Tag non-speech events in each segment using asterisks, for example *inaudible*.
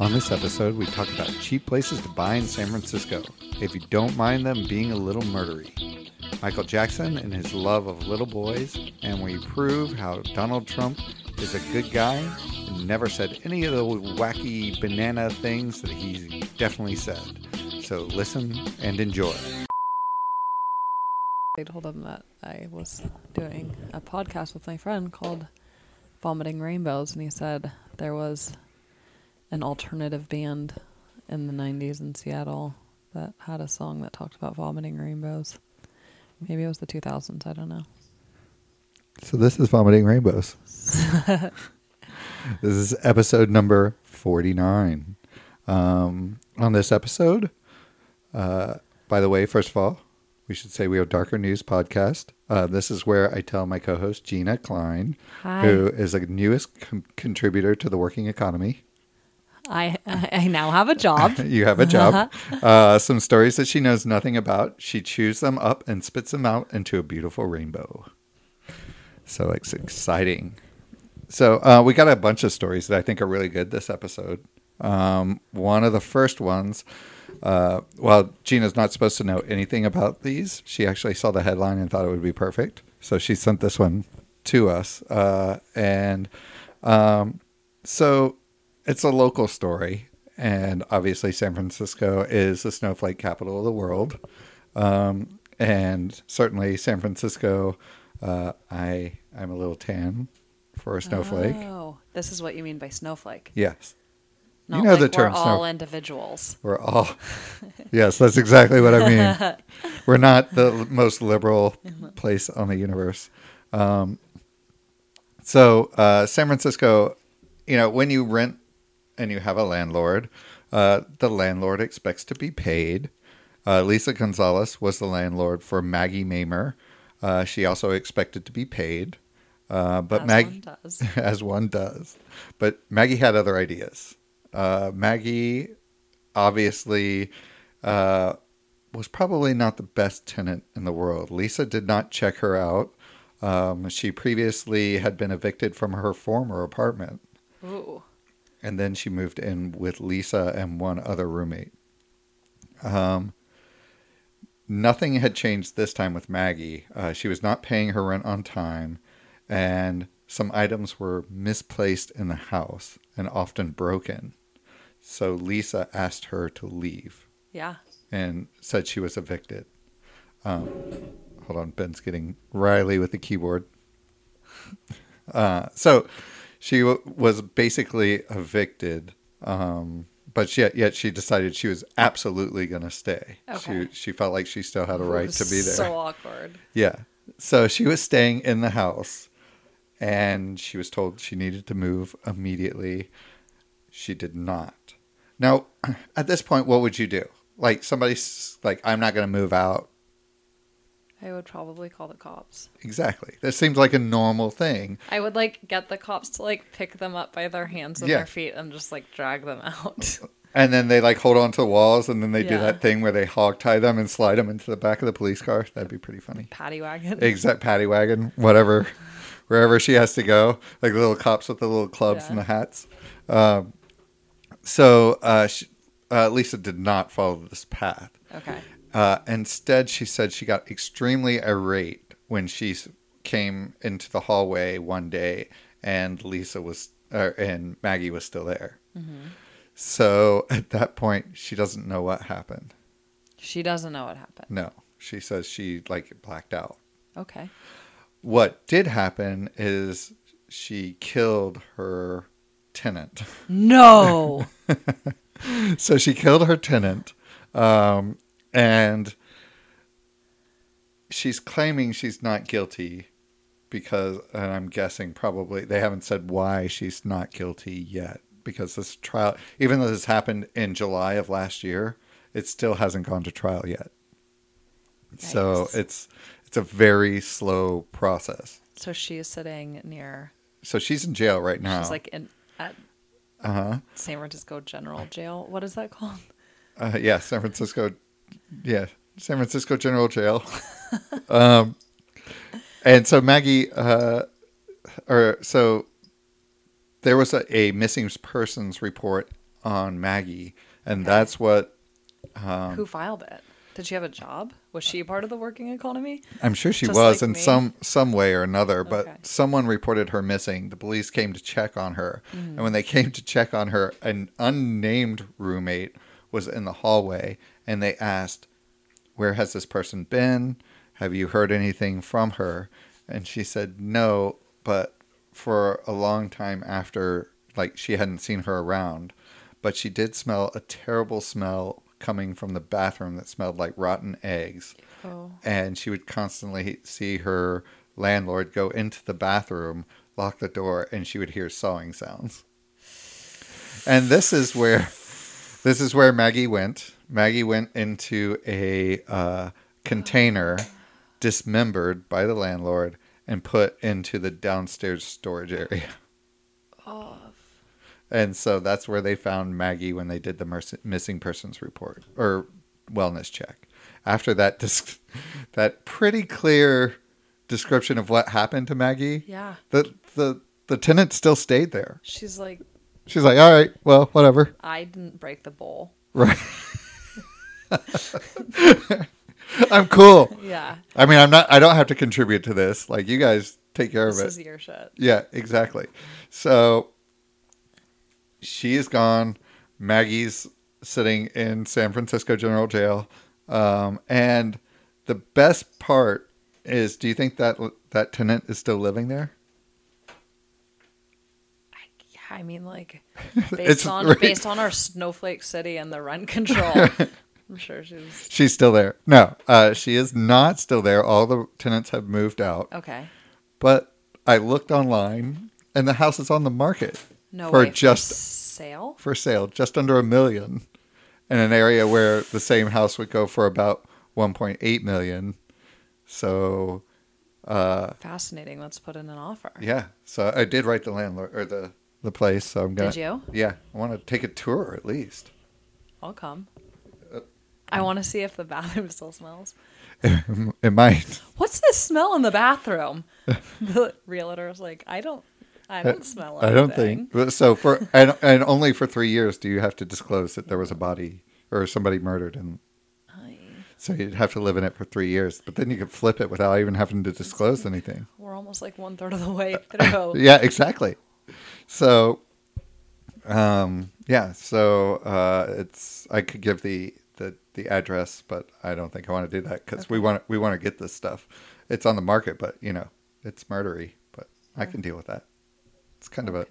On this episode, we talk about cheap places to buy in San Francisco, if you don't mind them being a little murdery. Michael Jackson and his love of little boys, and we prove how Donald Trump is a good guy and never said any of the wacky banana things that he definitely said. So listen and enjoy. I told him that I was doing a podcast with my friend called Vomiting Rainbows, and he said there was an alternative band in the 90s in Seattle that had a song that talked about vomiting rainbows. Maybe it was the 2000s, I don't know. So this is Vomiting Rainbows. *laughs* this is episode number 49. Um, on this episode, uh, by the way, first of all, we should say we are Darker News Podcast. Uh, this is where I tell my co-host Gina Klein, Hi. who is a newest com- contributor to the Working Economy. I I now have a job. *laughs* you have a job. uh, some stories that she knows nothing about. She chews them up and spits them out into a beautiful rainbow. So it's exciting. So uh, we got a bunch of stories that I think are really good this episode. Um, one of the first ones, uh, well, Gina's not supposed to know anything about these. She actually saw the headline and thought it would be perfect. So she sent this one to us. Uh, and um, so it's a local story. And obviously, San Francisco is the snowflake capital of the world. Um, and certainly, San Francisco, uh, I, I'm a little tan for a snowflake. Oh, this is what you mean by snowflake. Yes. Not you know like the term we're all snow- individuals. We're all, yes, that's exactly what I mean. *laughs* We're not the most liberal place on the universe. Um, so, uh, San Francisco, you know, when you rent and you have a landlord, uh, the landlord expects to be paid. Uh, Lisa Gonzalez was the landlord for Maggie Mamer. Uh, she also expected to be paid. Uh, but as Maggie, one does. *laughs* as one does. But Maggie had other ideas. Uh, Maggie obviously uh, was probably not the best tenant in the world. Lisa did not check her out. Um, she previously had been evicted from her former apartment, Ooh. And then she moved in with Lisa and one other roommate. Um, nothing had changed this time with Maggie. Uh, she was not paying her rent on time, and some items were misplaced in the house and often broken. So Lisa asked her to leave Yeah. and said she was evicted. Um, hold on, Ben's getting Riley with the keyboard. *laughs* Uh, so she w- was basically evicted, um, but yet, yet she decided she was absolutely going to stay. Okay. She she felt like she still had a right to be there. So awkward. Yeah. So she was staying in the house and she was told she needed to move immediately. She did not. Now, *clears throat* at this point, what would you do? Like somebody's like, I'm not going to move out. I would probably call the cops. Exactly. That seems like a normal thing. I would like get the cops to like pick them up by their hands and Yeah. their feet and just like drag them out. *laughs* And then they like hold on to the walls and then they do that thing where they hog tie them and slide them into the back of the police car. That'd be pretty funny. Paddy wagon. Exact paddy wagon, whatever, *laughs* wherever she has to go, like the little cops with the little clubs and the hats. Um, so uh, she, uh, Lisa did not follow this path. Okay. Uh, instead, she said she got extremely irate when she came into the hallway one day and Lisa was, uh, and Maggie was still there. So at that point, she doesn't know what happened. She doesn't know what happened. No, she says she like blacked out. Okay. What did happen is she killed her tenant. No. *laughs* so she killed her tenant, um, and she's claiming she's not guilty because, and I'm guessing probably they haven't said why she's not guilty yet. Because this trial, even though this happened in July of last year, it still hasn't gone to trial yet. So it's it's a very slow process. so she is sitting near. So she's in jail right now. She's like in at uh huh. San Francisco General Jail. What is that called? Uh, yeah, San Francisco. Yeah, San Francisco General Jail. *laughs* um, and so Maggie, uh, or so there was a, a missing persons report on Maggie, and Okay. that's what um, Who filed it? Did she have a job? Was she part of the working economy? I'm sure she Just was like in me? some some way or another, but Okay. someone reported her missing. The police came to check on her, Mm-hmm. and when they came to check on her, an unnamed roommate was in the hallway, and they asked, "Where has this person been? Have you heard anything from her?" And she said, "No, but for a long time after, like she hadn't seen her around, but she did smell a terrible smell." Coming from the bathroom that smelled like rotten eggs Oh. and she would constantly see her landlord go into the bathroom, lock the door, and she would hear sawing sounds. And this is where this is where Maggie went. Maggie went into a uh, container, dismembered by the landlord, and put into the downstairs storage area. Oh. And so that's where they found Maggie when they did the merc- missing persons report or wellness check. After that, dis- *laughs* that pretty clear description of what happened to Maggie, Yeah. the the the tenant still stayed there. She's like, She's like, "All right, well, whatever." I didn't break the bowl. Right. *laughs* *laughs* I'm cool. Yeah. I mean, I'm not. I don't have to contribute to this. Like you guys take care of it. This of it. is your shit. Yeah, exactly. So she is gone. Maggie's sitting in San Francisco General Jail. Um, and the best part is do you think that that tenant is still living there? Yeah, I mean, like, *laughs* It's based on right- based on our snowflake city and the rent control, *laughs* I'm sure she's She's still there. No, uh, she is not still there. All the tenants have moved out. okay. But I looked online and the house is on the market No For way just- sale. for sale, just under a million, in an area where the same house would go for about 1.8 million. So, uh, Fascinating. Let's put in an offer. yeah. So I did write the landlord or the the place. So I'm gonna. Did you? Yeah, I want to take a tour at least. I'll come. Uh, I want to see if the bathroom *laughs* still smells. *laughs* it might. What's this smell in the bathroom? *laughs* the realtor was like, I don't, I don't smell it. I don't think so. For and and only for three years do you have to disclose that there was a body or somebody murdered, and I- so you'd have to live in it for three years. But then you could flip it without even having to disclose anything. We're almost like one third of the way through. yeah, exactly. So, um, yeah. So uh, it's I could give the, the address, but I don't think I want to do that because we want we want to get this stuff. It's on the market, but you know it's murdery. But I can deal with that. It's kind of a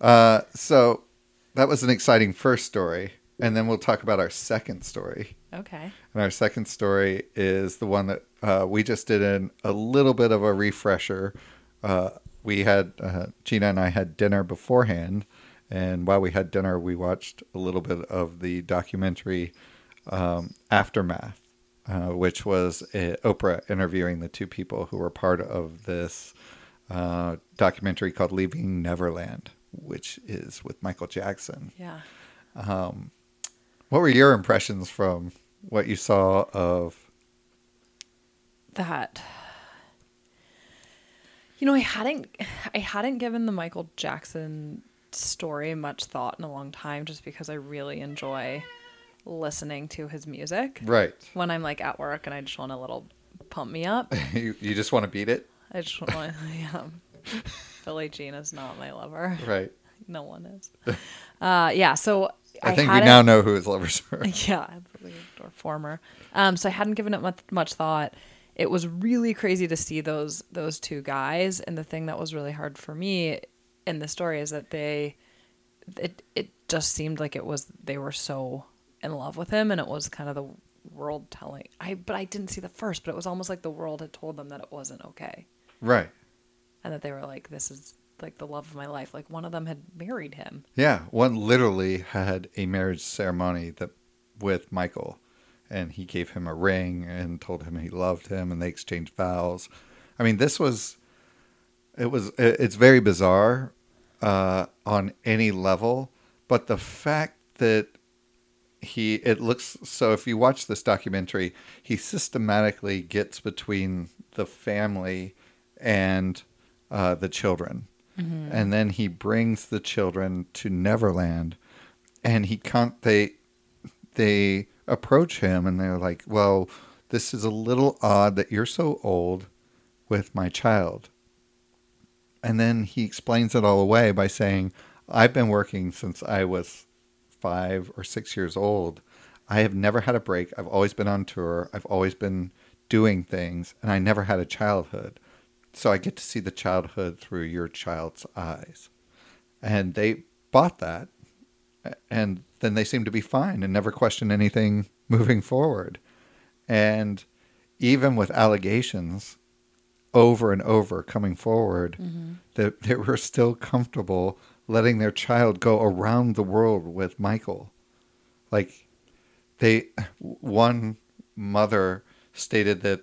uh, so that was an exciting first story, and then we'll talk about our second story. Okay. And our second story is the one that uh, we just did in a little bit of a refresher. Uh, we had uh, Gina and I had dinner beforehand, and while we had dinner, we watched a little bit of the documentary um, Aftermath, uh, which was uh, Oprah interviewing the two people who were part of this uh, documentary called Leaving Neverland, which is with Michael Jackson. Yeah. What were your impressions from what you saw of That. You know, I hadn't, I hadn't given the Michael Jackson story much thought in a long time, just because I really enjoy listening to his music right? when I'm like at work and I just want a little pump me up. *laughs* you, you just want to beat it, I just want, *laughs* yeah. Billie Jean is not my lover. right? *laughs* No one is. Uh, yeah. So I, think we now know who his lovers are. yeah, or former. Um, so I hadn't given it much, much thought. It was really crazy to see those those two guys, and the thing that was really hard for me in the story is that they, it it just seemed like it was they were so in love with him, and it was kind of the world telling. I but I didn't see the first, but it was almost like the world had told them that it wasn't okay, Right? and that they were like, this is like the love of my life. Like one of them had married him. Yeah. One literally had a marriage ceremony that with Michael, and he gave him a ring and told him he loved him, and they exchanged vows. I mean, this was it was it's very bizarre uh, on any level, but the fact that he it looks so if you watch this documentary he systematically gets between the family and uh, the children and then he brings the children to neverland and he can't. They they approach him and they're like, "Well, this is a little odd that you're so old with my child." And then he explains it all away by saying, "I've been working since I was five or six years old. I have never had a break. I've always been on tour. I've always been doing things, and I never had a childhood. So I get to see the childhood through your child's eyes." And they bought that and then they seem to be fine and never question anything *laughs* moving forward. And even with allegations over and over coming forward, Mm-hmm. that they were still comfortable letting their child go around the world with Michael. Like they one mother stated that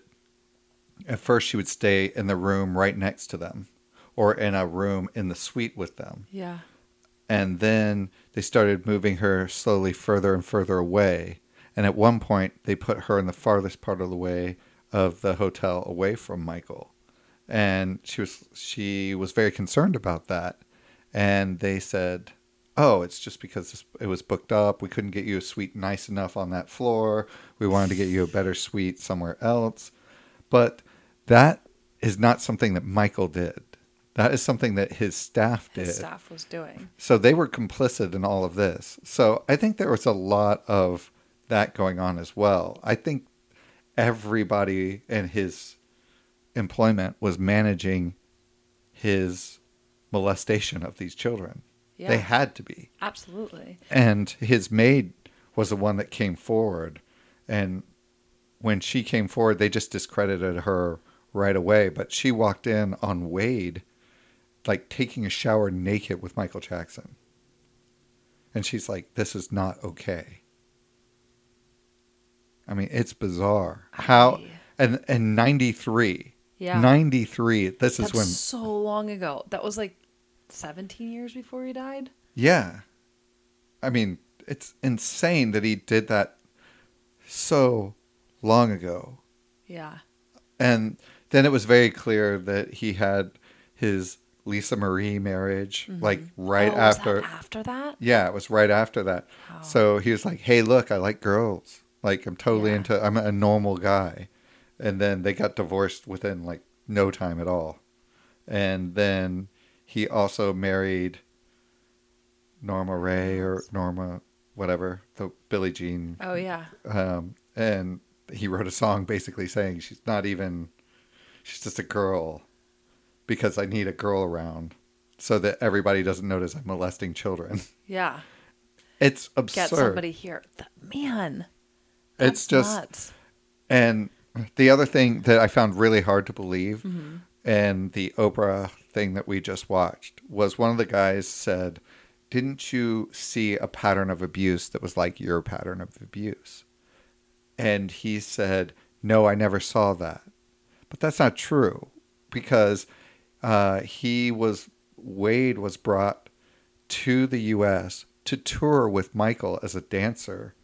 at first she would stay in the room right next to them or in a room in the suite with them Yeah. and then they started moving her slowly further and further away. And at one point, they put her in the farthest part of the way of the hotel, away from Michael. And she was she was very concerned about that. And they said, "Oh, it's just because it was booked up. We couldn't get you a suite nice enough on that floor. We wanted to get you a better suite somewhere else." But that is not something that Michael did. That is something that his staff did. His staff was doing. So they were complicit in all of this. So I think there was a lot of that going on as well. I think everybody in his employment was managing his molestation of these children. Yeah. They had to be. Absolutely. And his maid was the one that came forward. And when she came forward, they just discredited her right away. But she walked in on Wade, like taking a shower naked with Michael Jackson. And she's like, this is not okay. I mean, it's bizarre. How, and, and 93, Yeah. 93, this That's is when, so long ago. That was like 17 years before he died. Yeah. I mean, it's insane that he did that so long ago. Yeah. And then it was very clear that he had his Lisa Marie marriage mm-hmm. like right Oh, was after that after that? Yeah, it was right after that. Wow. So he was like, "Hey, look, I like girls. Like I'm totally Yeah. into I'm a normal guy." And then they got divorced within like no time at all. And then he also married Norma Ray or Norma whatever, the Billie Jean Oh yeah. um, and he wrote a song basically saying she's not even she's just a girl because I need a girl around so that everybody doesn't notice I'm molesting children. Yeah. It's absurd. Get somebody here. Man. it's just nuts. and the other thing that I found really hard to believe Mm-hmm. and the Oprah thing that we just watched was one of the guys said, "Didn't you see a pattern of abuse that was like your pattern of abuse?" And he said, "No, I never saw that." But that's not true because uh, he was Wade was brought to the U.S. to tour with Michael as a dancer,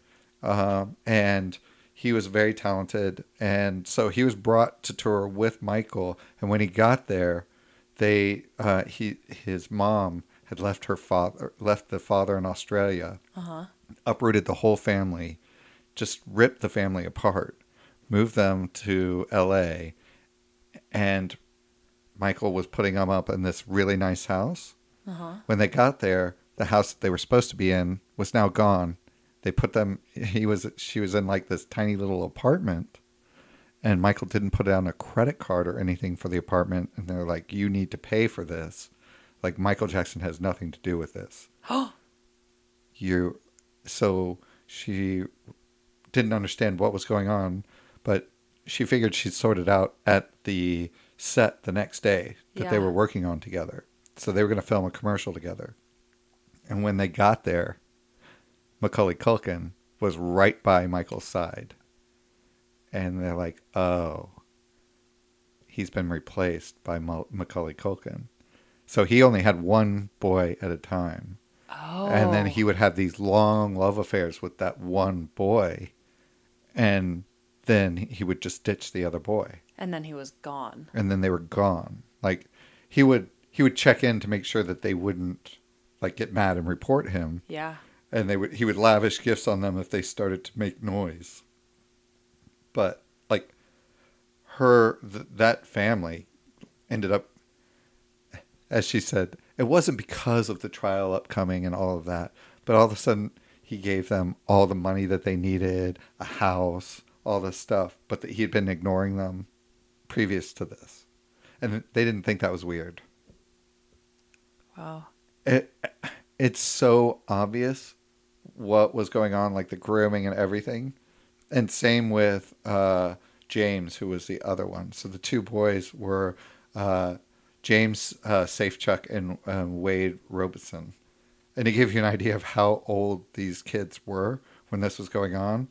um, and he was very talented, and so he was brought to tour with Michael. And when he got there, they uh, he his mom had left her father left the father in Australia, Uh huh. uprooted the whole family, just ripped the family apart, moved them to L.A. And Michael was putting them up in this really nice house. Uh huh. When they got there, the house that they were supposed to be in was now gone. They put them. He was. She was in like this tiny little apartment, and Michael didn't put down a credit card or anything for the apartment. And they're like, "You need to pay for this." Like Michael Jackson has nothing to do with this. Oh. *gasps* You. So she didn't understand what was going on, but she figured she'd sort it out at the set the next day that they Yeah. were working on together. So they were going to film a commercial together. And when they got there, Macaulay Culkin was right by Michael's side. And they're like, oh, he's been replaced by Macaulay Culkin. So he only had one boy at a time. Oh. And then he oh. would have these long love affairs with that one boy. And then he would just ditch the other boy. And then he was gone. And then they were gone. Like he would he would check in to make sure that they wouldn't like get mad and report him. Yeah. and they would he would lavish gifts on them if they started to make noise. But like her th- that family ended up as she said it wasn't because of the trial upcoming and all of that but all of a sudden he gave them all the money that they needed a house all this stuff but that he'd been ignoring them previous to this and they didn't think that was weird Wow. it it's so obvious what was going on like the grooming and everything and same with uh james who was the other one. So the two boys were uh james uh safechuck and um, wade robeson. And to give you an idea of how old these kids were when this was going on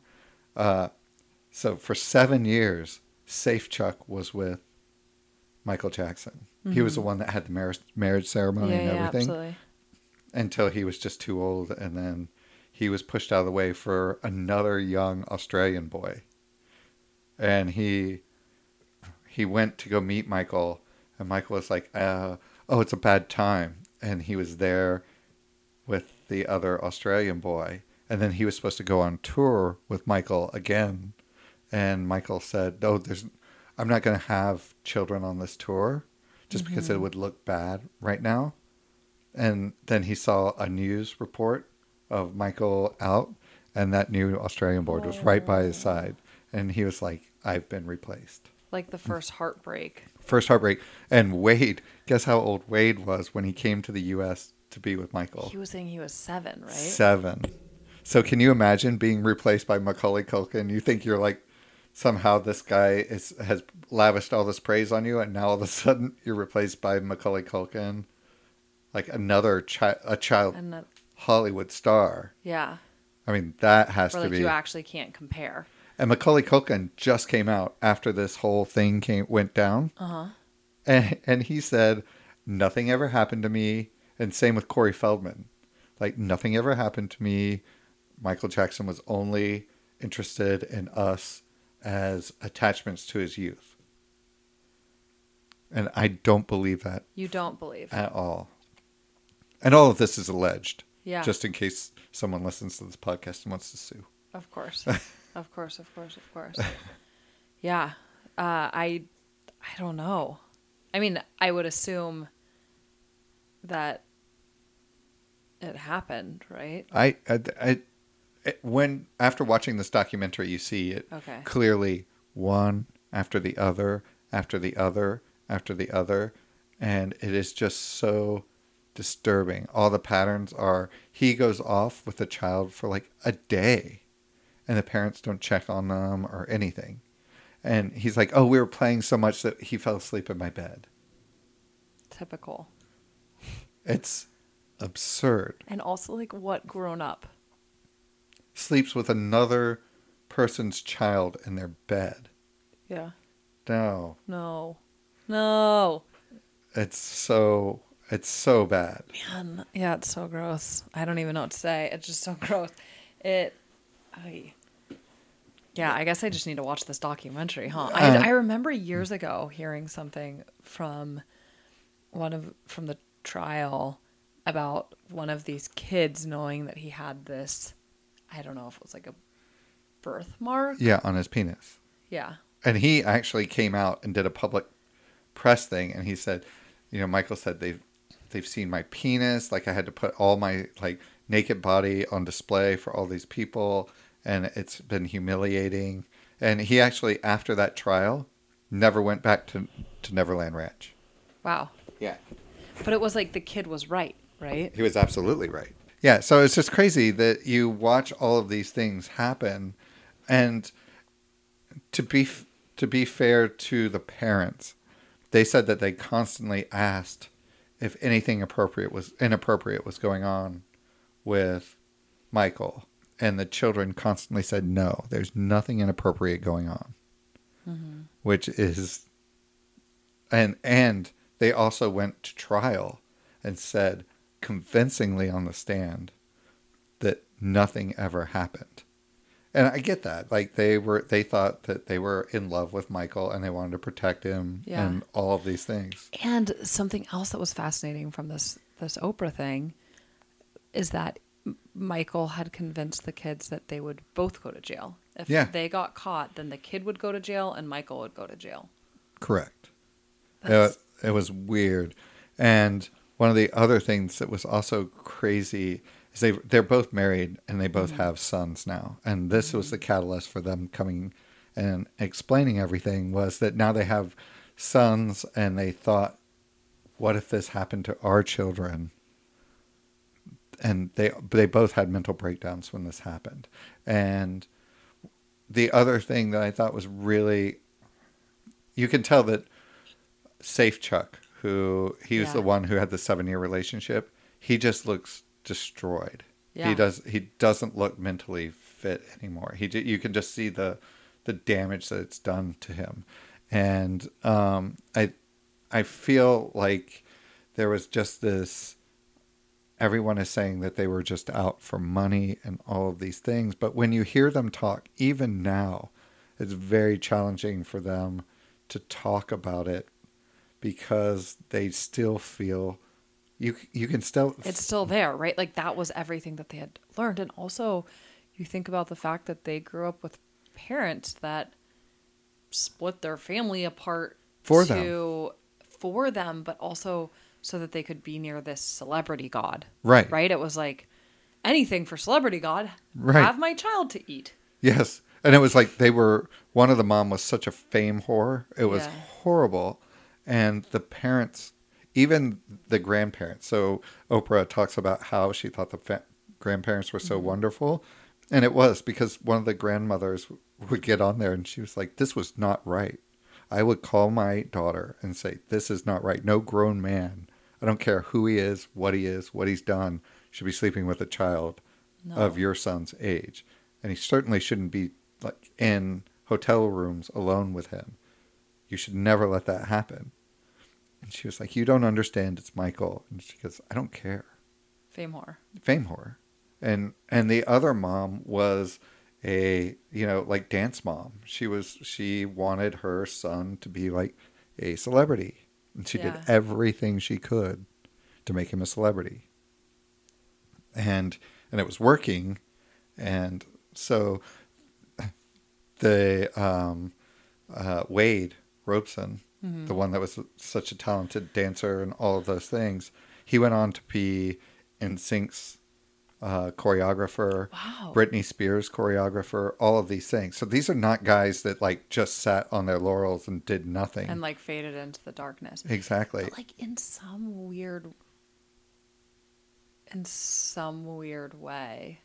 uh so for seven years safechuck was with michael jackson. He was the one that had the marriage, marriage ceremony yeah, and yeah, everything absolutely. until he was just too old. And then he was pushed out of the way for another young Australian boy. And he he went to go meet Michael and Michael was like, uh, "Oh, it's a bad time." And he was there with the other Australian boy. And then he was supposed to go on tour with Michael again. And Michael said, "No, there's I'm not going to have children on this tour just because it would look bad right now." and then he saw a news report of Michael out, and that new Australian board was right by his oh. side, and he was like, "I've been replaced." Like the first heartbreak. First heartbreak, and Wade. Guess how old Wade was when he came to the U.S. to be with Michael? He was saying he was seven, right? Seven. So can you imagine being replaced by Macaulay Culkin? You think you're like somehow this guy is has lavished all this praise on you, and now all of a sudden you're replaced by Macaulay Culkin, like another chi- a child Hollywood star. yeah, I mean, that has where to like be. you actually can't compare. And Macaulay Culkin just came out after this whole thing came went down, Uh huh. and and he said nothing ever happened to me. And same with Corey Feldman, like nothing ever happened to me. Michael Jackson was only interested in us as attachments to his youth, and I don't believe that You don't believe. at all. And all of this is alleged, yeah. just in case someone listens to this podcast and wants to sue. Of course. *laughs* of course, of course, of course. Yeah. Uh, I I don't know. I mean, I would assume that it happened, right? I, I, I it- when after watching this documentary, you see it Okay. clearly one after the other, after the other, after the other, and it is just so disturbing. All the patterns are he goes off with a child for like a day, and the parents don't check on them or anything, and he's like, "Oh, we were playing so much that he fell asleep in my bed." Typical. It's absurd. And also like what grown up? Sleeps with another person's child in their bed. Yeah. No, No. No. it's so it's so bad. Man, yeah, it's so gross. I don't even know what to say. It's just so *laughs* gross. It I Yeah, I guess I just need to watch this documentary, huh? I, Uh, I remember years ago hearing something from one of from the trial about one of these kids knowing that he had this I don't know if it was like a birthmark. Yeah, on his penis. Yeah. And he actually came out and did a public press thing and he said, you know, Michael said they've they've seen my penis, like I had to put all my like naked body on display for all these people and it's been humiliating. And he actually after that trial never went back to to Neverland Ranch. Wow. Yeah. But it was like the kid was right, right? He was absolutely right. Yeah, so it's just crazy that you watch all of these things happen, and to be f- to be fair to the parents, they said that they constantly asked if anything appropriate was inappropriate was going on with Michael, and the children constantly said no, there's nothing inappropriate going on, mm-hmm. which is, and and they also went to trial and said convincingly on the stand that nothing ever happened. And I get that. Like they were they thought that they were in love with Michael and they wanted to protect him Yeah. and all of these things. And something else that was fascinating from this this Oprah thing is that Michael had convinced the kids that they would both go to jail. If Yeah. they got caught, then the kid would go to jail and Michael would go to jail. Correct. It, it was weird. And one of the other things that was also crazy is they they're both married and they both mm-hmm. have sons now. And this was the mm-hmm. catalyst for them coming and explaining everything was that now they have sons and they thought what if this happened to our children? And they they both had mental breakdowns when this happened. And the other thing that I thought was really you can tell that Safechuck, who he was Yeah. the one who had the seven year relationship, he just looks destroyed. Yeah. He does. He doesn't look mentally fit anymore. He you can just see the the damage that it's done to him, and um, I I feel like there was just this. Everyone is saying that they were just out for money and all of these things, but when you hear them talk, even now, it's very challenging for them to talk about it because they still feel you you can still It's still there, right? Like that was everything that they had learned. And also, you think about the fact that they grew up with parents that split their family apart For them. for them, but also so that they could be near this celebrity god. Right. Right? It was like anything for celebrity god. Right. Have my child to eat. Yes. And it was like they were one of the mom was such a fame whore. It was Yeah. horrible. And the parents, even the grandparents. So Oprah talks about how she thought the fa- grandparents were so Mm-hmm. wonderful. And it was because one of the grandmothers would get on there and she was like, This was not right. I would call my daughter and say, This is not right. No grown man, I don't care who he is, what he is, what he's done, should be sleeping with a child No. of your son's age. And he certainly shouldn't be like in hotel rooms alone with him. You should never let that happen. And she was like, You don't understand, it's Michael. And she goes, I don't care. Fame whore. Fame whore. And and the other mom was a you know, like dance mom. She was she wanted her son to be like a celebrity. And she Yeah. did everything she could to make him a celebrity. And and it was working. And so the um, uh, Wade Robeson, the one that was such a talented dancer and all of those things, he went on to be NSYNC's uh, choreographer, Wow. Britney Spears choreographer, all of these things. So these are not guys that like just sat on their laurels and did nothing. And like faded into the darkness. exactly. But like in some weird in some weird way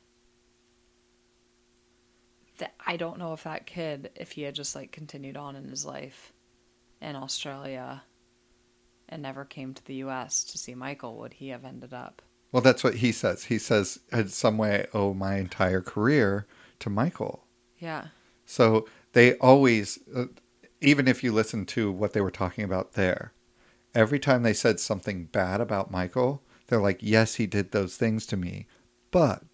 that I don't know if that kid if he had just like continued on in his life in Australia and never came to the US to see Michael would he have ended up Well, that's what he says. He says, in some way, I owe my entire career to Michael. yeah So they always, uh, even if you listen to what they were talking about there, every time they said something bad about Michael, they're like, yes, he did those things to me, but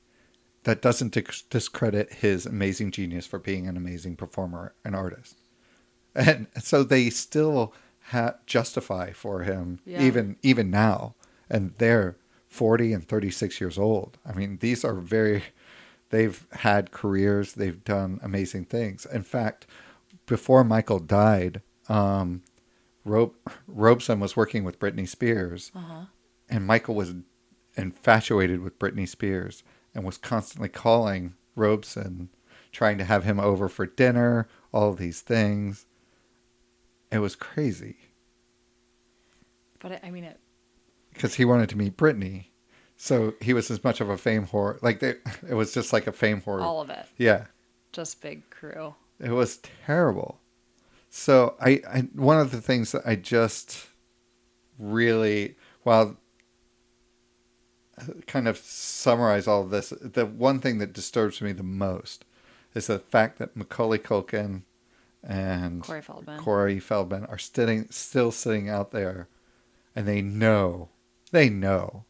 that doesn't discredit his amazing genius for being an amazing performer and artist. And so they still ha- justify for him Yeah. even even now, and they're forty and thirty six years old. I mean, these are very. They've had careers. They've done amazing things. In fact, before Michael died, um, Robe, Robeson was working with Britney Spears, uh-huh and Michael was infatuated with Britney Spears and was constantly calling Robeson, trying to have him over for dinner, all these things. It was crazy but I, I mean it because he wanted to meet Britney. So he was as much of a fame whore. Like they, it was just like a fame whore. all of it yeah, just big crew it was terrible. So I, I, one of the things that I just really, while kind of summarize all of this, the one thing that disturbs me the most is the fact that Macaulay Culkin and Corey Feldman Corey Feldman are sitting, still sitting out there, and they know, they know,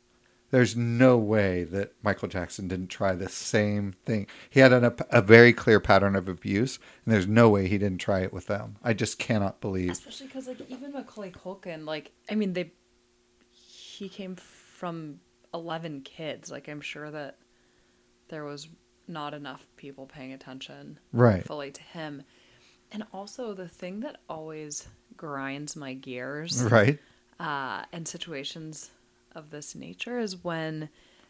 there's no way that Michael Jackson didn't try the same thing. He had an, a very clear pattern of abuse, and there's no way he didn't try it with them. I just cannot believe. especially because like even Macaulay Culkin, like I mean they, he came from eleven kids. Like I'm sure that there was not enough people paying attention Right. fully to him. And also the thing that always grinds my gears Right. uh, in situations of this nature is when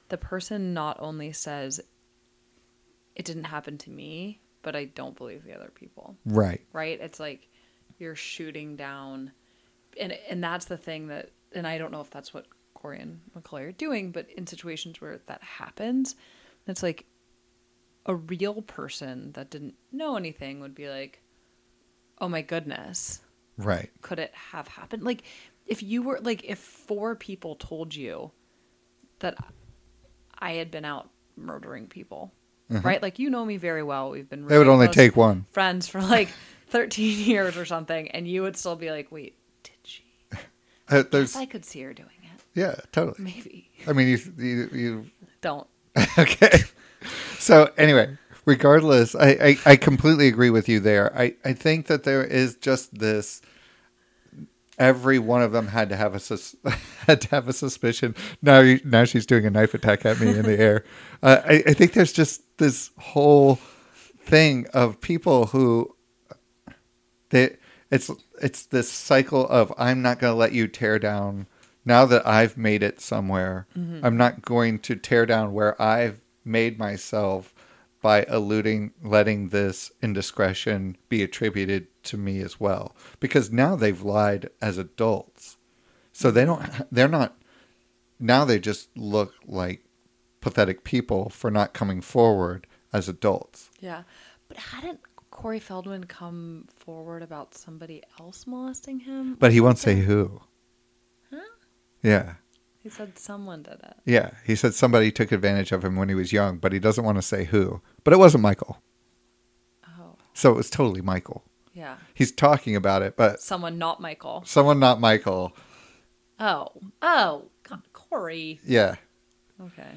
the person not only says it didn't happen to me, but I don't believe the other people. Right. Right? It's like you're shooting down, and and that's the thing that, and I don't know if that's what Corey and McCoy are doing, but in situations where that happens, it's like a real person that didn't know anything would be like, "Oh my goodness." Right. could it have happened? Like, if you were like, if four people told you that I had been out murdering people, right? Like, you know me very well. We've been It would only take one. friends for like *laughs* 13 years or something, and you would still be like, wait, did she? *laughs* Uh, there's I could see her doing it. yeah, totally. Maybe. I mean, you you, you *laughs* Don't. okay. So anyway, regardless, I, I, I completely agree with you there. I, I think that there is just this. Every one of them had to have a sus- *laughs* had to have a suspicion. Now you, now she's doing a knife attack at me in the air. *laughs* Uh, I, I think there's just this whole thing of people who they it's it's this cycle of I'm not going to let you tear down now that I've made it somewhere. I'm not going to tear down where I've made myself by eluding letting this indiscretion be attributed to me as well because now they've lied as adults. So they don't *laughs* they're not now they just look like pathetic people for not coming forward as adults. Yeah. But hadn't Corey Feldman come forward about somebody else molesting him? But he won't say who. Huh? Yeah. He said someone did it. Yeah. He said somebody took advantage of him when he was young, but he doesn't want to say who. But it wasn't Michael. Oh, So it was totally Michael. yeah. He's talking about it, but Someone not Michael. someone not Michael. Oh, oh, God, Corey. Yeah. Okay.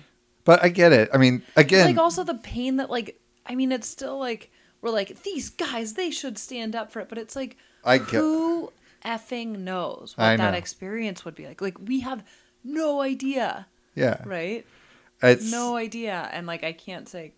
But I get it. I mean, again, like also the pain that like I mean it's still like we're like these guys they should stand up for it, but it's like I get- who effing knows what that experience would be like? Like we have no idea, yeah. right? It's No idea, and like I can't say.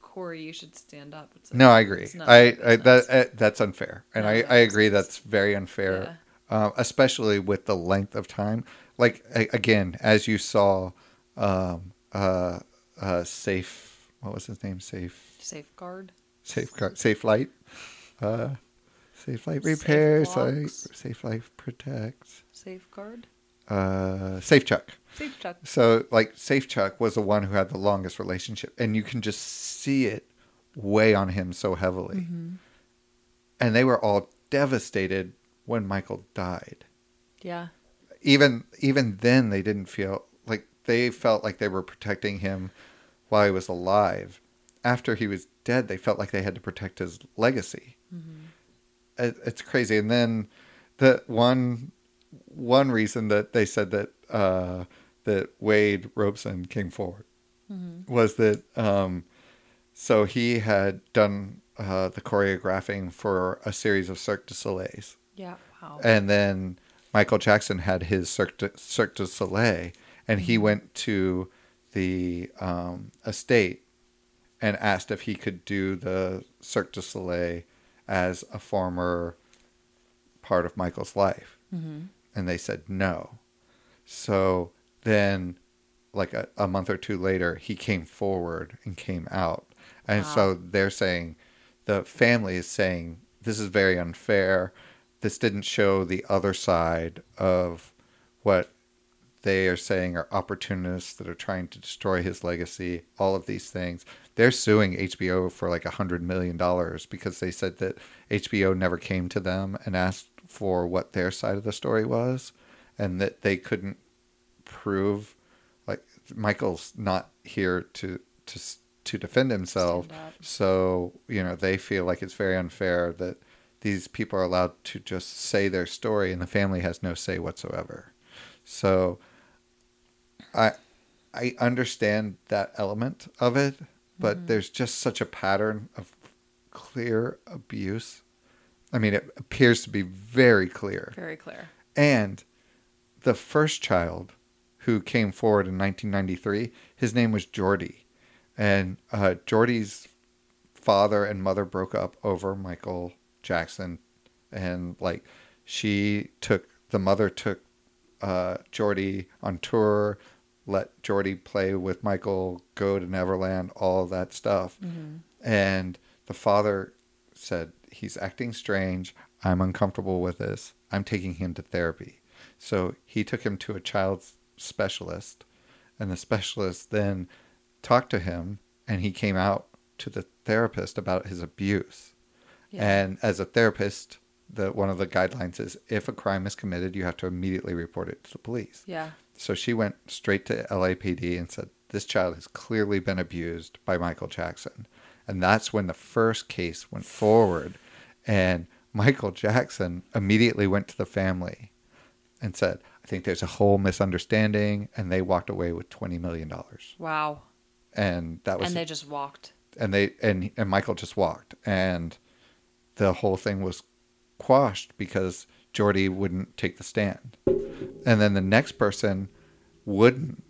Corey, you should stand up. It's like, No, I agree. it's none of I, I that uh, that's unfair, and None I, I agree business. that's very unfair, uh, especially with the length of time. Like a- again, as you saw, um, uh, uh, safe. What was his name? Safe, safeguard. safeguard, safe light, uh, safe light repair, safe, safe life protect, Safeguard. Uh, safe chuck. Safe chuck. So like Safechuck was the one who had the longest relationship, and you can just see it weigh on him so heavily. And they were all devastated when Michael died. Yeah. Even even then, they didn't feel like they felt like they were protecting him while he was alive. After he was dead, they felt like they had to protect his legacy. It, it's crazy. And then the one one reason that they said that uh, that Wade Robeson came forward was that um, so he had done uh, the choreographing for a series of Cirque du Soleils, Yeah. Wow. and then Michael Jackson had his Cirque du, Cirque du Soleil, and he went to the um, estate and asked if he could do the Cirque du Soleil as a former part of Michael's life. And they said no. So then, like a, a month or two later, he came forward and came out. And so they're saying, the family is saying, this is very unfair. This didn't show the other side of what they are saying are opportunists that are trying to destroy his legacy, all of these things. They're suing HBO for like a hundred million dollars because they said that HBO never came to them and asked for what their side of the story was and that they couldn't prove like Michael's not here to to to defend himself. So, you know, they feel like it's very unfair that these people are allowed to just say their story and the family has no say whatsoever. So I I understand that element of it, but mm-hmm. there's just such a pattern of clear abuse. I mean, it appears to be very clear. Very clear. And the first child who came forward in 1993, his name was Jordy. and uh, Jordy's father and mother broke up over Michael Jackson, and like she took the mother took uh, Jordy on tour, let Jordy play with Michael, go to Neverland, all that stuff, and the father said he's acting strange. I'm uncomfortable with this. I'm taking him to therapy. So he took him to a child specialist, and the specialist then talked to him, and he came out to the therapist about his abuse. And as a therapist, the one of the guidelines is if a crime is committed, you have to immediately report it to the police. yeah. So she went straight to LAPD and said, This child has clearly been abused by Michael Jackson. And that's when the first case went forward. And Michael Jackson immediately went to the family and said, I think there's a whole misunderstanding. And they walked away with $20 million. Wow. And that was, And they just walked. and they, and, and Michael just walked. And the whole thing was quashed because Jordy wouldn't take the stand. And then the next person wouldn't.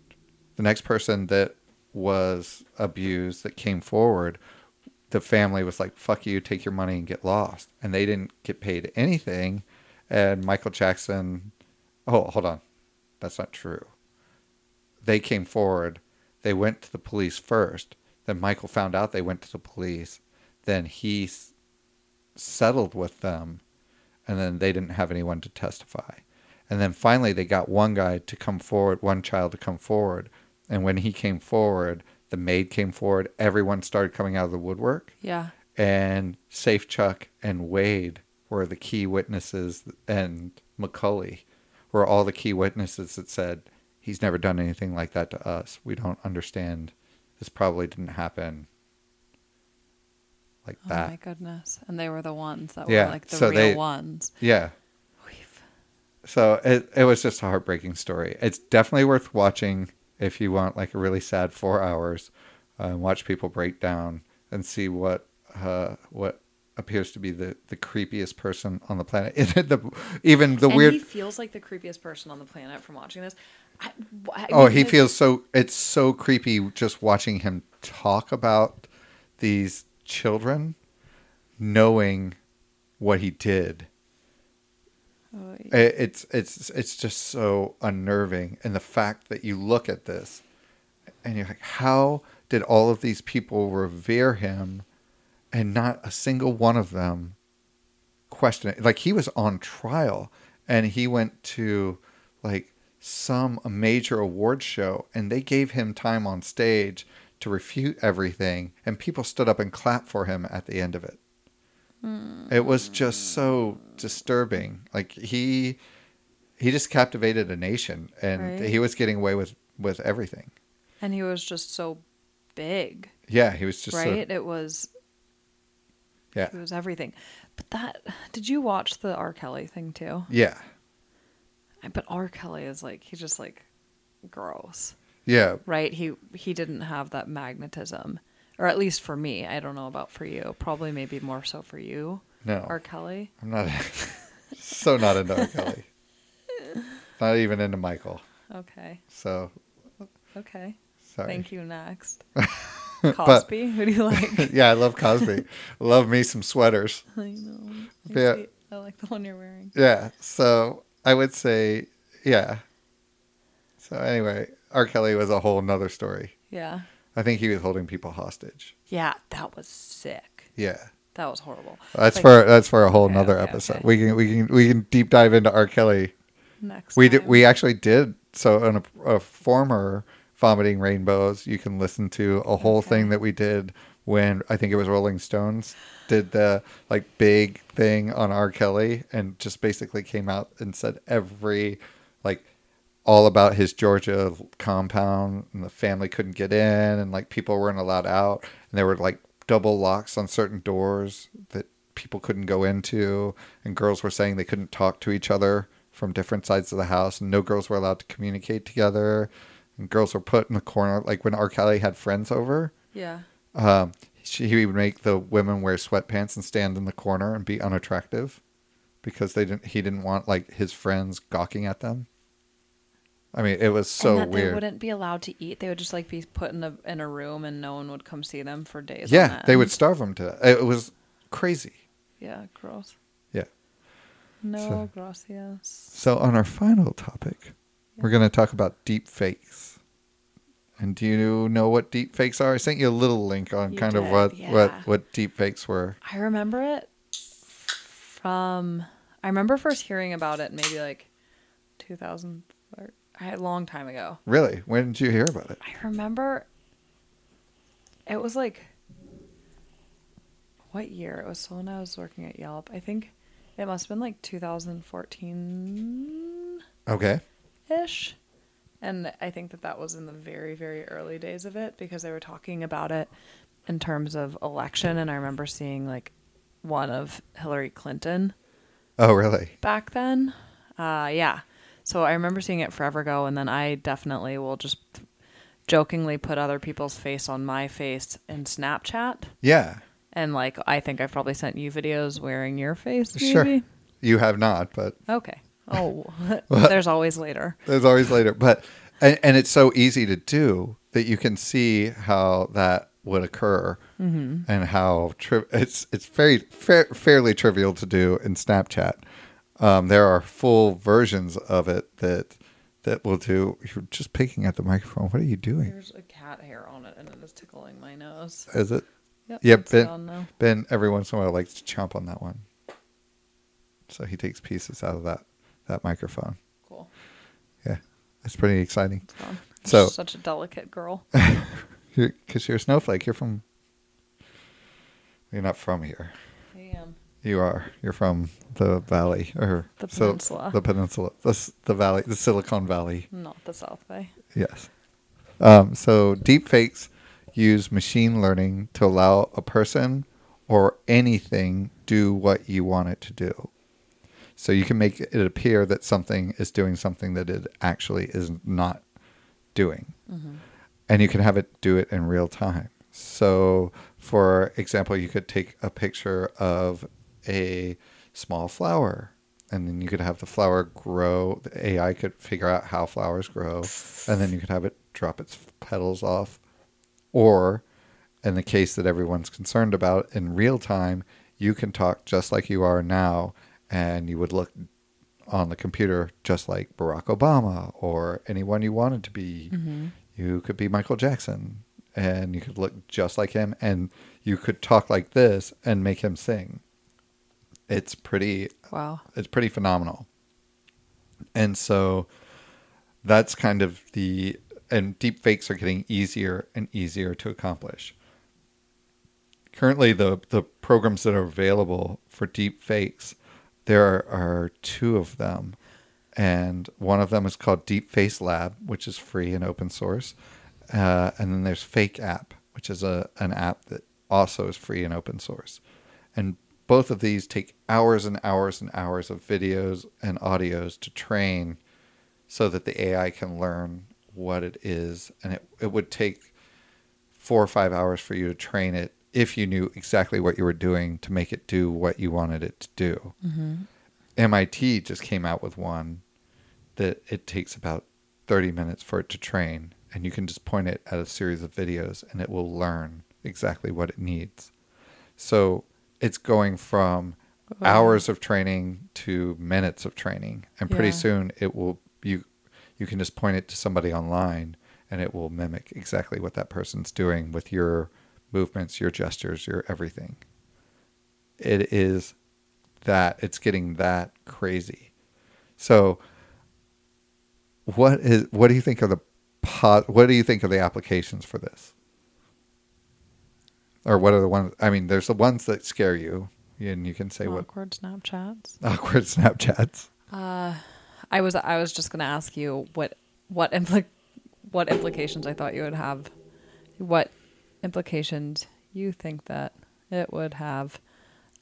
The next person that was abused that came forward, the family was like, fuck you, take your money and get lost. And they didn't get paid anything. And Michael Jackson, oh, hold on. That's not true. They came forward. They went to the police first. Then Michael found out they went to the police. Then he s- settled with them. And then they didn't have anyone to testify. And then finally, they got one guy to come forward, one child to come forward. And when he came forward, the maid came forward. Everyone started coming out of the woodwork. Yeah. And Safechuck and Wade were the key witnesses, and Macaulay were all the key witnesses that said, he's never done anything like that to us. We don't understand. This probably didn't happen like that. Oh that. my goodness. And they were the ones that Yeah, were like the so real they- ones. Yeah. We've- So it it was just a heartbreaking story. It's definitely worth watching if you want like a really sad four hours. Uh, watch people break down and see what uh, what appears to be the, the creepiest person on the planet. *laughs* the, even the and weird. he feels like the creepiest person on the planet from watching this. I, I oh, he it's- feels so. It's so creepy just watching him talk about these children, knowing what he did. It- it's it's it's just so unnerving. And the fact that you look at this and you're like how did all of these people revere him and not a single one of them question it? Like he was on trial and he went to like some major award show and they gave him time on stage to refute everything and people stood up and clapped for him at the end of it it was just so disturbing. Like he he just captivated a nation and Right. he was getting away with with everything. and he was just so big, Yeah, he was just so- right? it was yeah. it was everything. But that did you watch the R. Kelly thing too? Yeah. But R. Kelly is like he's just like gross, Yeah. right? He he didn't have that magnetism, or at least for me. I don't know about for you. Probably maybe more so for you, No. R. Kelly. I'm not *laughs* so not into R. Kelly. Not even into Michael. Okay, So okay. sorry. Thank you. Next, *laughs* Cosby. Who do you *laughs* like? yeah, I love Cosby. love me some sweaters. I know. Yeah. I like the one you're wearing. Yeah. So I would say yeah. So anyway, R. Kelly was a whole nother story. Yeah. I think he was holding people hostage. Yeah, that was sick. Yeah. That was horrible. That's Like, for that's for a whole Okay, nother okay, episode. okay. We can we can we can deep dive into R. Kelly. next. We did we actually did so on a, a former vomiting rainbows. You can listen to a whole thing that we did when I think it was Rolling Stones did the like big thing on R. Kelly and just basically came out and said every like all about his Georgia compound and the family couldn't get in and like people weren't allowed out. And there were like double locks on certain doors that people couldn't go into. And girls were saying they couldn't talk to each other from different sides of the house. And no girls were allowed to communicate together. And girls were put in the corner like when R. Kelly had friends over. Yeah. um, she, he would make the women wear sweatpants and stand in the corner and be unattractive because they didn't he didn't want like his friends gawking at them I mean, it was so and that they weird. wouldn't be allowed to eat. They would just like be put in a in a room, and no one would come see them for days. on Yeah, they would starve them to. It was crazy. Yeah, gross. Yeah. No, So- gracias. So on our final topic, we're going to talk about deep fakes. And do you know what deep fakes are? I sent you a little link on You kind of what yeah. what what deep fakes were. I remember it from. I remember first hearing about it maybe like 2000. A long time ago. Really? When did you hear about it? I remember it was like what year? It was so when I was working at Yelp. I think it must have been like 2014 Okay. ish. And I think that that was in the very, very early days of it because they were talking about it in terms of election. And I remember seeing like one of Hillary Clinton Oh, really? back then. Uh, yeah. So I remember seeing it forever ago, and then I definitely will just jokingly put other people's face on my face in Snapchat. Yeah. And like, I think I've probably sent you videos wearing your face. Sure. You have not, but Okay. Oh, *laughs* there's always later. there's always later. But and, and it's so easy to do that you can see how that would occur Mm-hmm. and how tri- it's it's very fa- fairly trivial to do in Snapchat. Um, there are full versions of it that that will do. You're just picking at the microphone. What are you doing? There's a cat hair on it, and it is tickling my nose. Is it? Yep. It's Ben, ben every once in a while likes to chomp on that one. So he takes pieces out of that that microphone. Cool. Yeah, it's pretty exciting. It's. So- such a delicate girl. *laughs* Because you're a snowflake. You're from. You're not from here. You are. You're from the valley or The peninsula. the peninsula. The, the valley. The Silicon Valley. Not the South Bay. Yes. Um, so deepfakes use machine learning to allow a person or anything do what you want it to do. So you can make it appear that something is doing something that it actually is not doing. And you can have it do it in real time. So, for example, you could take a picture of a small flower and then you could have the flower grow. The AI could figure out how flowers grow, and then you could have it drop its petals off. Or, in the case that everyone's concerned about, in real time, you can talk just like you are now, and you would look on the computer just like Barack Obama or anyone you wanted to be. Mm-hmm. You could be Michael Jackson, and you could look just like him, and you could talk like this and make him sing. It's pretty Wow. it's pretty phenomenal. And so that's kind of the and deep fakes are getting easier and easier to accomplish. Currently the the programs that are available for deep fakes, there are, are two of them. And one of them is called Deep Face Lab, which is free and open source. Uh, and then there's Fake App, which is a an app that also is free and open source. And both of these take hours and hours and hours of videos and audios to train so that the AI can learn what it is. And it, it would take four or five hours for you to train it if you knew exactly what you were doing to make it do what you wanted it to do. Mm-hmm. MIT just came out with one that it takes about 30 minutes for it to train. And you can just point it at a series of videos and it will learn exactly what it needs. So it's going from hours of training to minutes of training. And pretty Yeah. soon it will, you, you can just point it to somebody online and it will mimic exactly what that person's doing with your movements, your gestures, your everything. It is that it's getting that crazy. So what is what do you think are the what do you think are the applications for this? Or what are the ones I mean there's the ones that scare you and you can say what Awkward Snapchats. *laughs* awkward Snapchats. Uh, I was I was just gonna ask you what what impli- what implications I thought you would have, what implications you think that it would have.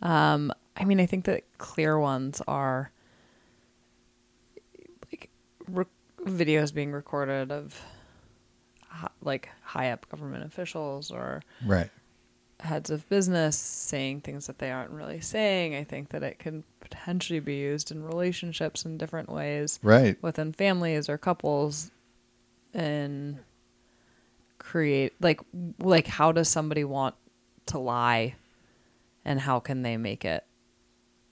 Um, I mean, I think that clear ones are like re- videos being recorded of like high up government officials or Right. Heads of business saying things that they aren't really saying. I think that it can potentially be used in relationships in different ways Right. within families or couples and create like like how does somebody want to lie and how can they make it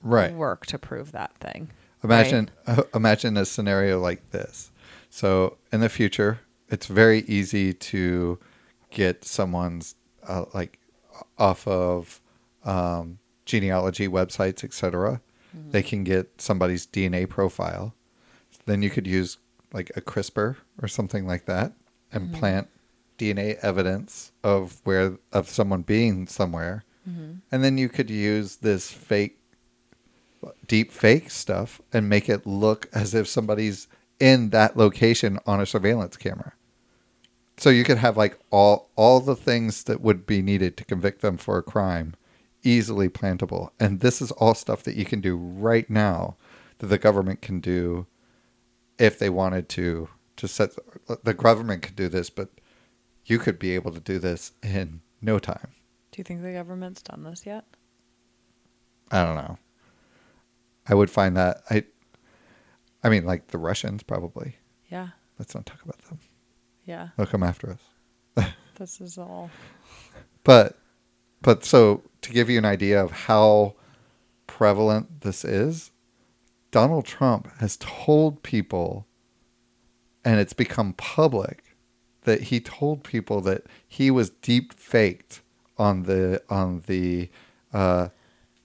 Right. work to prove that thing Imagine uh, imagine a scenario like this. So in the future, it's very easy to get someone's uh, like off of um, genealogy websites, etc. Mm-hmm. They can get somebody's DNA profile. Then you could use like a CRISPR or something like that and mm-hmm. plant DNA evidence of where of someone being somewhere. Mm-hmm. And then you could use this fake deep fake stuff and make it look as if somebody's in that location on a surveillance camera. So you could have like all all the things that would be needed to convict them for a crime easily plantable. And this is all stuff that you can do right now that the government can do if they wanted to to set the government could do this, but you could be able to do this in no time. do you think the government's done this yet I don't know. I would find that I I mean like the Russians probably. yeah Let's not talk about them. Yeah They'll come after us. *laughs* this is all But but so to give you an idea of how prevalent this is, Donald Trump has told people and it's become public that he told people that he was deep faked on the on the uh,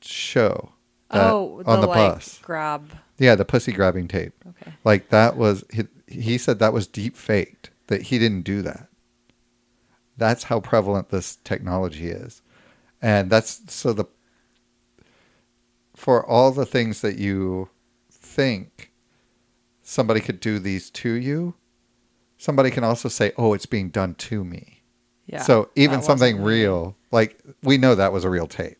show that- oh the, on the like bus. grab Yeah, the pussy grabbing tape. okay Like that was he, he said that was deep faked that he didn't do that. That's how prevalent this technology is. And that's so the for all the things that you think somebody could do these to you, somebody can also say, "Oh, it's being done to me." yeah so even something real, like we know that was a real tape.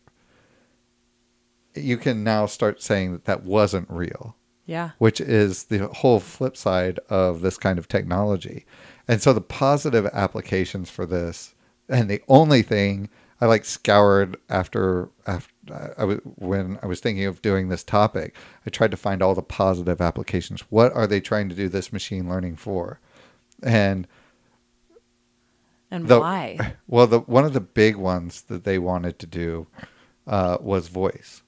You can now start saying that that wasn't real yeah which is the whole flip side of this kind of technology. And so the positive applications for this, and the only thing I like scoured after after I was when I was thinking of doing this topic, I tried to find all the positive applications. What are they trying to do this machine learning for? And and the- why *laughs* well, the one of the big ones that they wanted to do uh, was voice,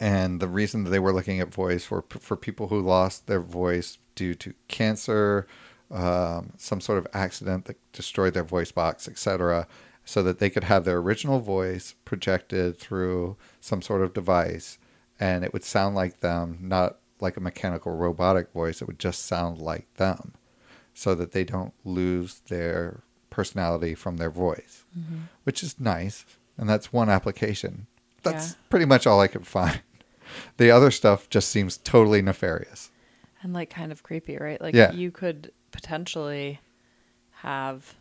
and the reason that they were looking at voice for for people who lost their voice due to cancer, um, some sort of accident that destroyed their voice box, etc., so that they could have their original voice projected through some sort of device, and it would sound like them, not like a mechanical robotic voice. It would just sound like them so that they don't lose their personality from their voice, which is nice. And that's one application. That's Yeah. pretty much all I could find. *laughs* The other stuff just seems totally nefarious. and like kind of creepy, right? Like Yeah. you could potentially have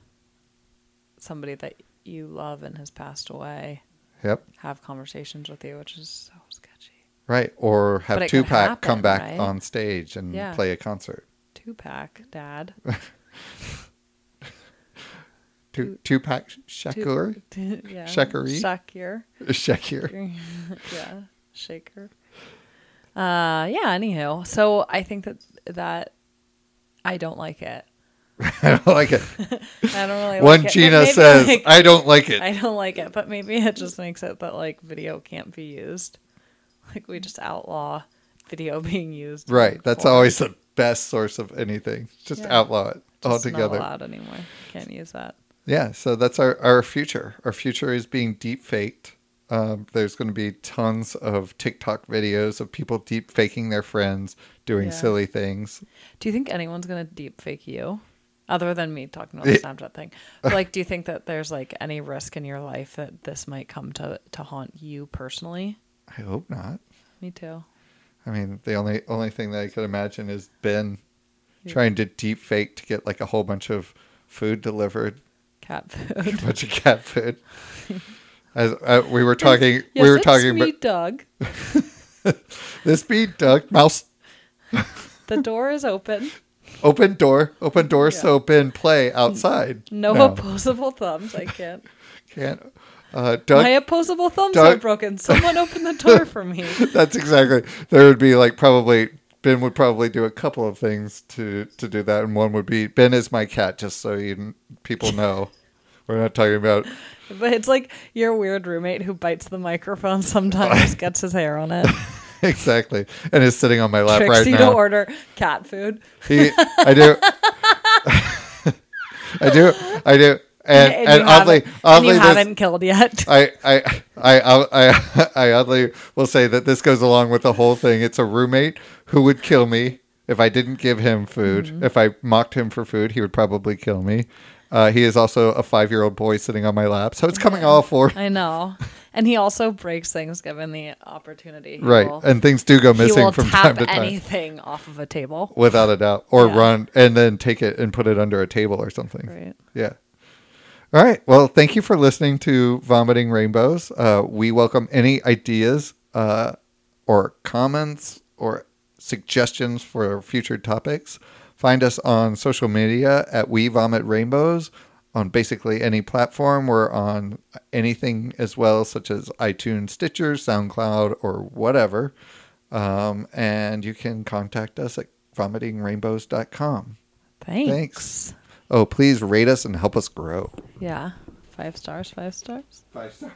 somebody that you love and has passed away Yep. have conversations with you, which is so sketchy. Right. Or have But it could Tupac come back right? on stage and Yeah. play a concert. Tupac, Dad. *laughs* Tu- Tupac Shakur? Two- *laughs* yeah. Shakari? Shakir. *laughs* Shakir. *laughs* yeah, shaker. Uh, yeah. Anywho, so I think that that I don't like it. I don't like it. I don't really One like Gina says, like, I don't like it. I don't like it, but maybe it just makes it that like video can't be used. Like we just outlaw video being used. right. That's always the best source of anything. Just Yeah. outlaw it just altogether. Not allowed anymore. Can't use that. Yeah, so that's our, our future. Our future is being deep faked. Um, there's going to be tons of TikTok videos of people deep faking their friends doing Yeah. silly things. Do you think anyone's gonna deep fake you? Other than me talking about the It- Snapchat thing. But, like, do you think that there's like any risk in your life that this might come to, to haunt you personally? I hope not. Me too. I mean, the only only thing that I could imagine is Ben Yeah. trying to deep fake to get like a whole bunch of food delivered, Cat food. a bunch of cat food. *laughs* As uh, we were talking, Yes, we were it's talking me, about Doug. *laughs* this be Doug Mouse. *laughs* The door is open. Open door, open door, Yeah. so Ben play outside. No, No. opposable thumbs. I can't. Can't. Uh, Doug, My opposable thumbs Doug- are broken. Someone open the door for me. That's exactly. There would be like probably Ben would probably do a couple of things to to do that, and one would be Ben is my cat, just so you people know. *laughs* We're not talking about But it's like your weird roommate who bites the microphone sometimes, *laughs* gets his hair on it, *laughs* exactly, and is sitting on my lap tricks right you now. to order cat food. He, I do, I do, I do, and and, you oddly, haven't- and oddly, you this, haven't killed yet. I, I, I, I, *laughs* I oddly will say that this goes along with the whole thing. It's a roommate who would kill me if I didn't give him food. Mm-hmm. If I mocked him for food, he would probably kill me. Uh, he is also a five-year-old boy sitting on my lap, so it's coming all four. I know. And he also breaks things given the opportunity. He Right, will- and things do go missing from tap time to time, anything off of a table. without a doubt, or Yeah. run and then take it and put it under a table or something. Right. Yeah. All right. Well, thank you for listening to Vomiting Rainbows. Uh, we welcome any ideas uh, or comments or suggestions for future topics. Find us on social media at We Vomit Rainbows on basically any platform. We're on anything as well, such as iTunes, Stitcher, SoundCloud, or whatever. Um, and you can contact us at vomitingrainbows.com. Thanks. Thanks. Oh, please rate us and help us grow. Yeah. Five stars, five stars. Five star.